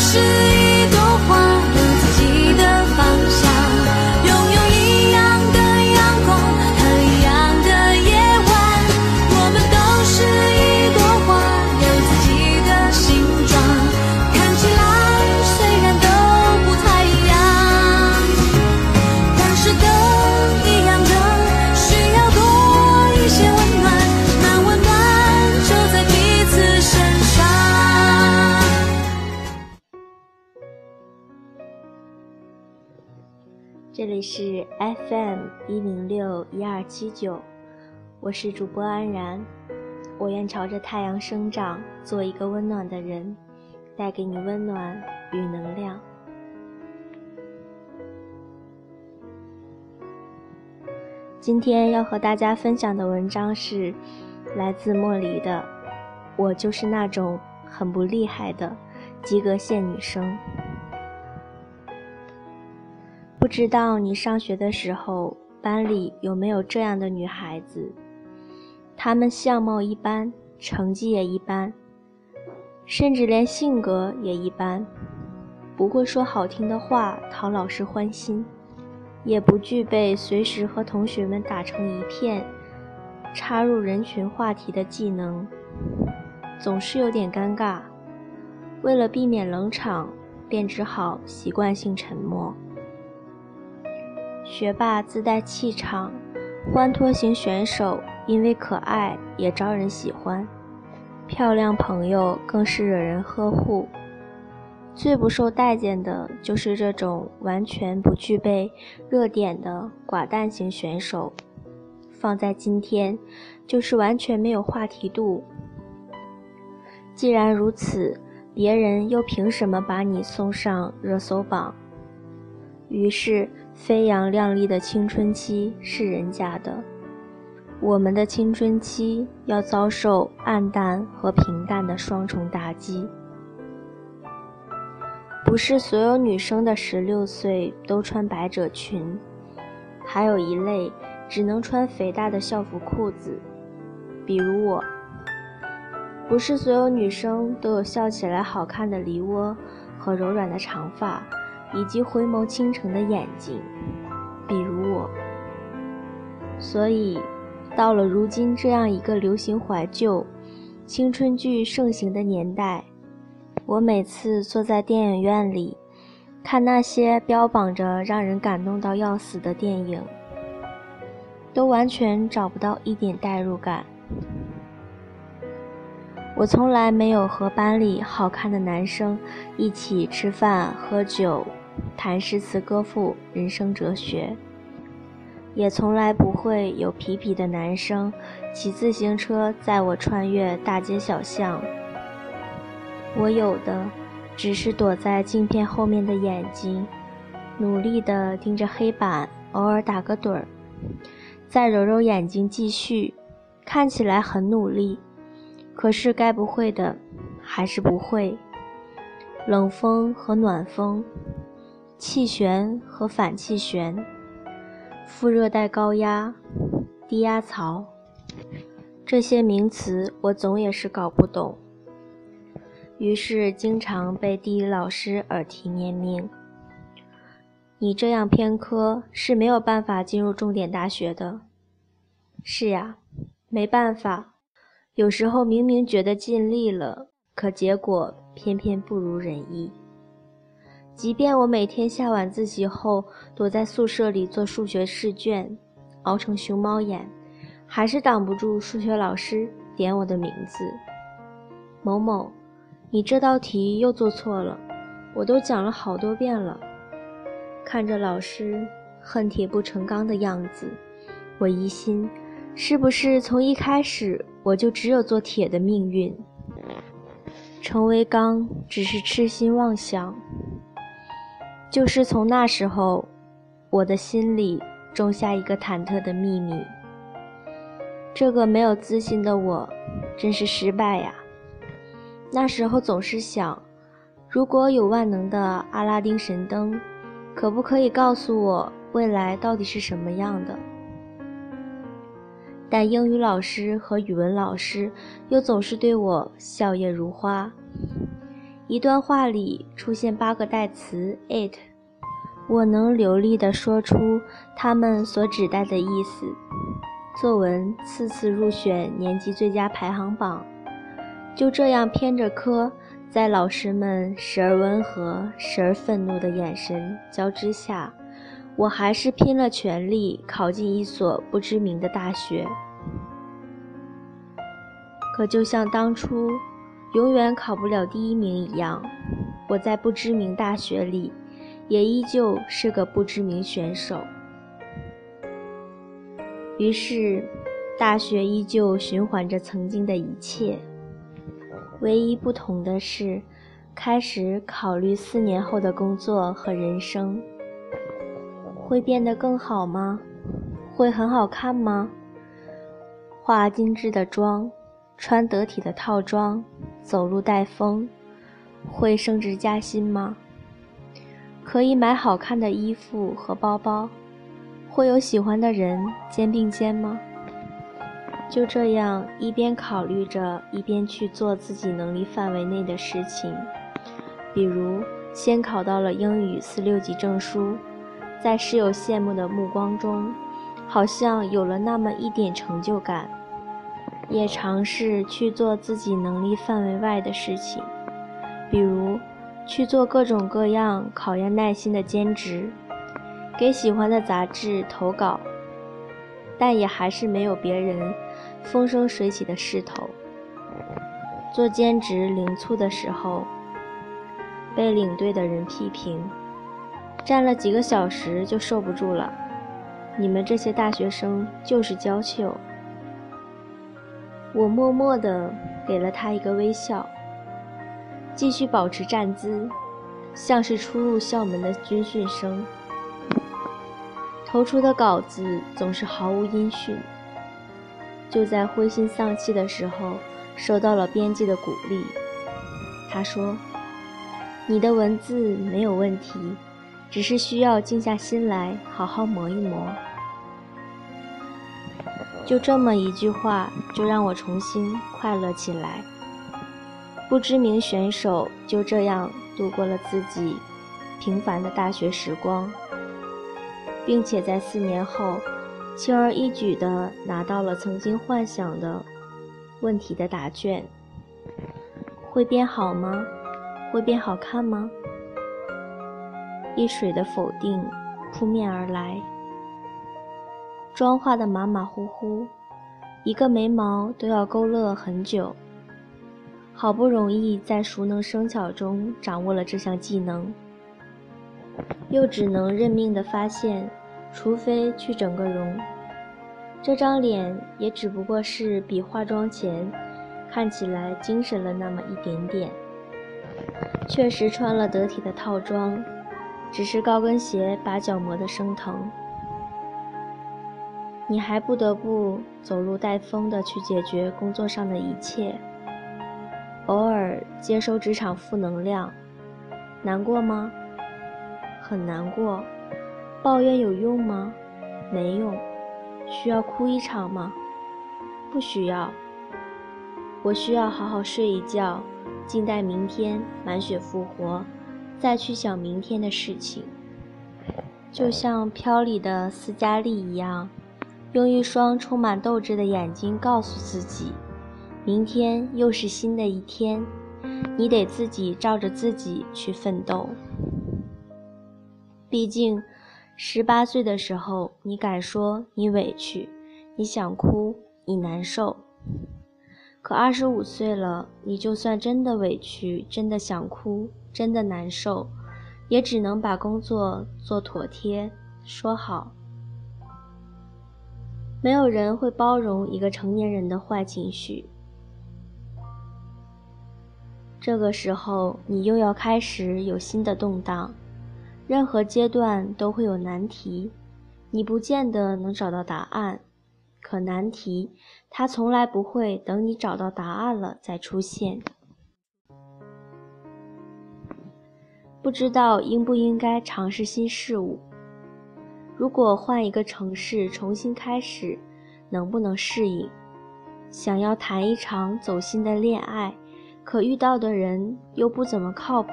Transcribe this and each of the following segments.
是这里是 FM 一零六一二七九，我是主播安然。我愿朝着太阳生长，做一个温暖的人，带给你温暖与能量。今天要和大家分享的文章是来自莫离的《我就是那种很不厉害的及格线女生》。不知道你上学的时候，班里有没有这样的女孩子？她们相貌一般，成绩也一般，甚至连性格也一般，不会说好听的话讨老师欢心，也不具备随时和同学们打成一片、插入人群话题的技能，总是有点尴尬。为了避免冷场，便只好习惯性沉默。学霸自带气场，欢脱型选手因为可爱也招人喜欢，漂亮朋友更是惹人呵护。最不受待见的就是这种完全不具备热点的寡淡型选手，放在今天就是完全没有话题度。既然如此，别人又凭什么把你送上热搜榜？于是。飞扬亮丽的青春期是人家的，我们的青春期要遭受暗淡和平淡的双重打击。不是所有女生的十六岁都穿百褶裙，还有一类只能穿肥大的校服裤子，比如我。不是所有女生都有笑起来好看的梨窝和柔软的长发。以及回眸倾城的眼睛，比如我。所以，到了如今这样一个流行怀旧、青春剧盛行的年代，我每次坐在电影院里，看那些标榜着让人感动到要死的电影，都完全找不到一点代入感。我从来没有和班里好看的男生一起吃饭喝酒。谈诗词歌赋、人生哲学，也从来不会有痞痞的男生骑自行车载我穿越大街小巷。我有的只是躲在镜片后面的眼睛，努力地盯着黑板，偶尔打个盹儿，再揉揉眼睛继续，看起来很努力，可是该不会的还是不会。冷风和暖风。气旋和反气旋，副热带高压、低压槽，这些名词我总也是搞不懂，于是经常被地理老师耳提面命：“你这样偏科是没有办法进入重点大学的。”是呀，没办法，有时候明明觉得尽力了，可结果偏偏不如人意。即便我每天下晚自习后躲在宿舍里做数学试卷，熬成熊猫眼，还是挡不住数学老师点我的名字：“某某，你这道题又做错了，我都讲了好多遍了。”看着老师恨铁不成钢的样子，我疑心，是不是从一开始我就只有做铁的命运？成为钢只是痴心妄想。就是从那时候，我的心里种下一个忐忑的秘密。这个没有自信的我，真是失败呀！那时候总是想，如果有万能的阿拉丁神灯，可不可以告诉我未来到底是什么样的？但英语老师和语文老师又总是对我笑靥如花。一段话里出现八个代词 it，我能流利地说出它们所指代的意思。作文次次入选年级最佳排行榜，就这样偏着科，在老师们时而温和、时而愤怒的眼神交织下，我还是拼了全力考进一所不知名的大学。可就像当初永远考不了第一名一样，我在不知名大学里，也依旧是个不知名选手。于是，大学依旧循环着曾经的一切，唯一不同的是，开始考虑四年后的工作和人生。会变得更好吗？会很好看吗？化精致的妆，穿得体的套装，走路带风，会升职加薪吗？可以买好看的衣服和包包。会有喜欢的人肩并肩吗？就这样一边考虑着，一边去做自己能力范围内的事情，比如先考到了英语四六级证书，在室友羡慕的目光中，好像有了那么一点成就感，也尝试去做自己能力范围外的事情，比如去做各种各样考验耐心的兼职。给喜欢的杂志投稿，但也还是没有别人风生水起的势头。做兼职零促的时候，被领队的人批评，站了几个小时就受不住了。你们这些大学生就是娇羞。我默默地给了他一个微笑，继续保持站姿，像是初入校门的军训生。投出的稿子总是毫无音讯。就在灰心丧气的时候，收到了编辑的鼓励。他说：“你的文字没有问题，只是需要静下心来好好磨一磨。”就这么一句话，就让我重新快乐起来。不知名选手就这样度过了自己平凡的大学时光。并且在四年后，轻而易举地拿到了曾经幻想的问题的答卷。会变好吗？会变好看吗？一水的否定扑面而来，妆化的马马虎虎，一个眉毛都要勾勒很久。好不容易在熟能生巧中掌握了这项技能。又只能认命地发现，除非去整个容，这张脸也只不过是比化妆前看起来精神了那么一点点。确实穿了得体的套装，只是高跟鞋把脚磨得生疼。你还不得不走路带风的去解决工作上的一切，偶尔接收职场负能量，难过吗？很难过，抱怨有用吗？没用。需要哭一场吗？不需要。我需要好好睡一觉，静待明天满血复活，再去想明天的事情。就像飘里的斯嘉丽一样，用一双充满斗志的眼睛告诉自己：明天又是新的一天，你得自己照着自己去奋斗。毕竟，十八岁的时候，你敢说你委屈，你想哭，你难受。可二十五岁了，你就算真的委屈，真的想哭，真的难受，也只能把工作做妥帖，说好。没有人会包容一个成年人的坏情绪。这个时候，你又要开始有新的动荡。任何阶段都会有难题，你不见得能找到答案。可难题，它从来不会等你找到答案了再出现。不知道应不应该尝试新事物？如果换一个城市重新开始，能不能适应？想要谈一场走心的恋爱，可遇到的人又不怎么靠谱。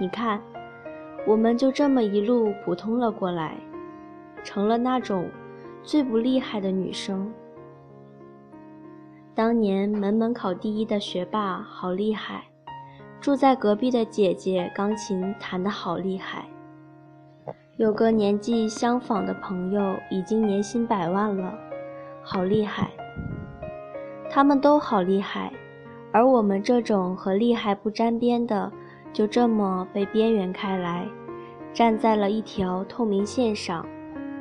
你看，我们就这么一路普通了过来，成了那种最不厉害的女生。当年门门考第一的学霸好厉害，住在隔壁的姐姐钢琴弹得好厉害。有个年纪相仿的朋友已经年薪百万了，好厉害。他们都好厉害，而我们这种和厉害不沾边的。就这么被边缘开来，站在了一条透明线上，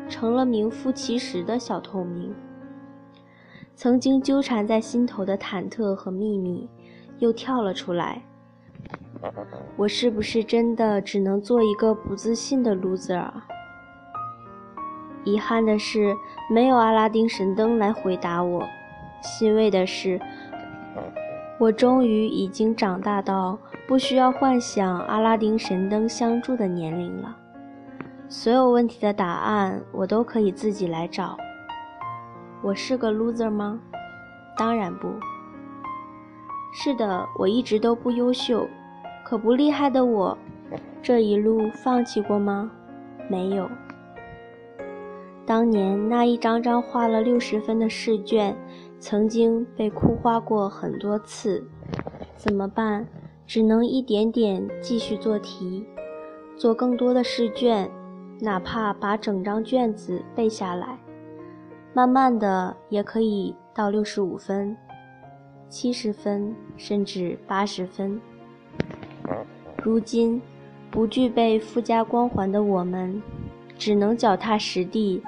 成了名副其实的小透明。曾经纠缠在心头的忐忑和秘密，又跳了出来。我是不是真的只能做一个不自信的 loser？啊遗憾的是，没有阿拉丁神灯来回答我。欣慰的是。我终于已经长大到不需要幻想阿拉丁神灯相助的年龄了。所有问题的答案我都可以自己来找。我是个 loser 吗？当然不是的，我一直都不优秀。可不厉害的我，这一路放弃过吗？没有。当年那一张张画了六十分的试卷。曾经被哭花过很多次，怎么办？只能一点点继续做题，做更多的试卷，哪怕把整张卷子背下来，慢慢的也可以到六十五分、七十分，甚至八十分。如今，不具备附加光环的我们，只能脚踏实地，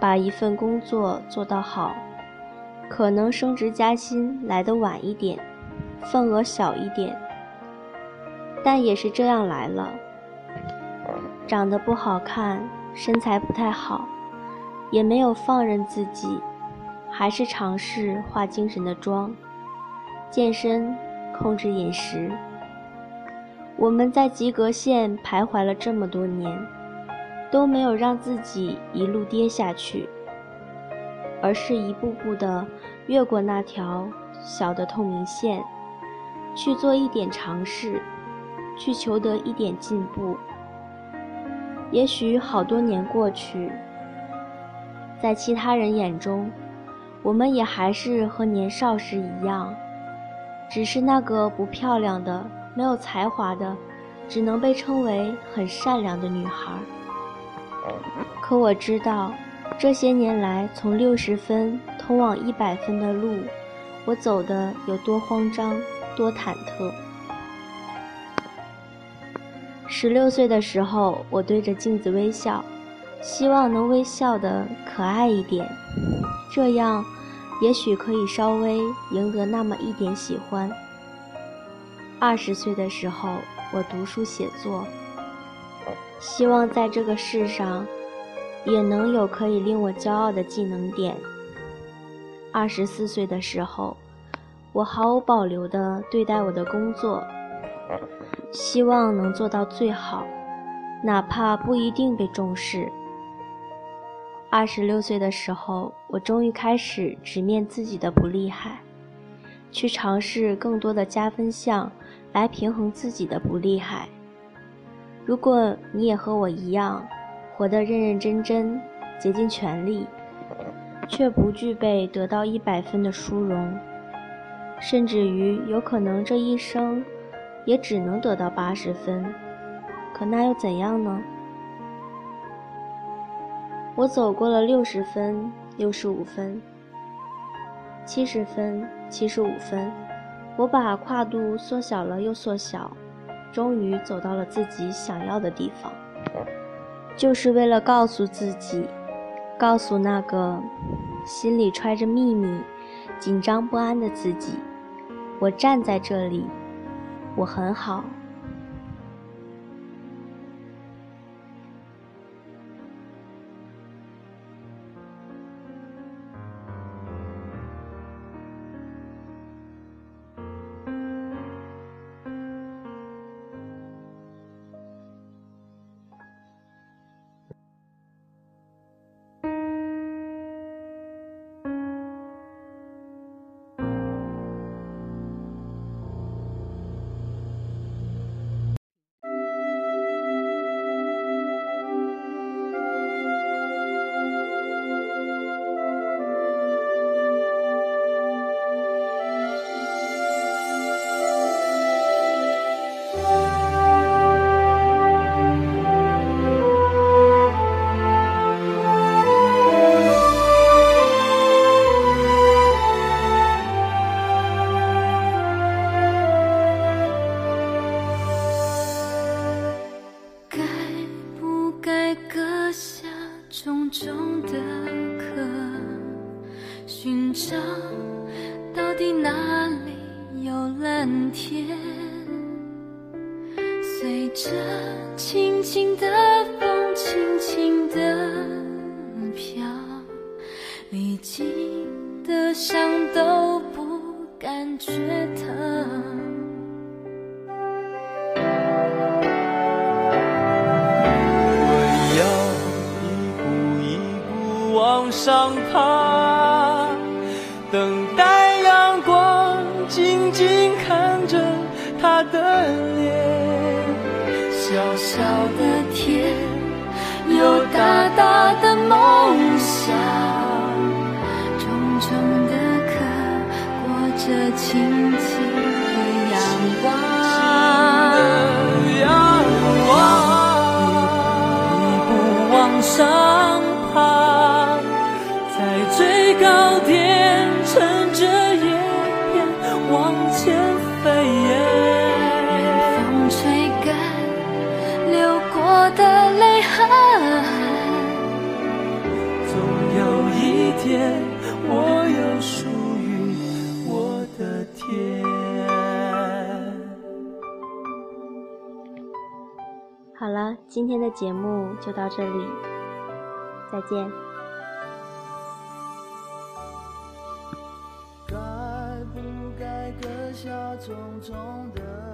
把一份工作做到好。可能升职加薪来得晚一点，份额小一点，但也是这样来了。长得不好看，身材不太好，也没有放任自己，还是尝试化精神的妆，健身，控制饮食。我们在及格线徘徊了这么多年，都没有让自己一路跌下去。而是一步步的越过那条小的透明线，去做一点尝试，去求得一点进步。也许好多年过去，在其他人眼中，我们也还是和年少时一样，只是那个不漂亮的、没有才华的，只能被称为很善良的女孩。可我知道。这些年来，从六十分通往一百分的路，我走的有多慌张，多忐忑。十六岁的时候，我对着镜子微笑，希望能微笑的可爱一点，这样也许可以稍微赢得那么一点喜欢。二十岁的时候，我读书写作，希望在这个世上。也能有可以令我骄傲的技能点。二十四岁的时候，我毫无保留地对待我的工作，希望能做到最好，哪怕不一定被重视。二十六岁的时候，我终于开始直面自己的不厉害，去尝试更多的加分项来平衡自己的不厉害。如果你也和我一样，活得认认真真，竭尽全力，却不具备得到一百分的殊荣，甚至于有可能这一生也只能得到八十分。可那又怎样呢？我走过了六十分、六十五分、七十分、七十五分，我把跨度缩小了又缩小，终于走到了自己想要的地方。就是为了告诉自己，告诉那个心里揣着秘密、紧张不安的自己，我站在这里，我很好。想都不感觉疼我要一步一步往上爬了今天的节目就到这里再见。该不该下的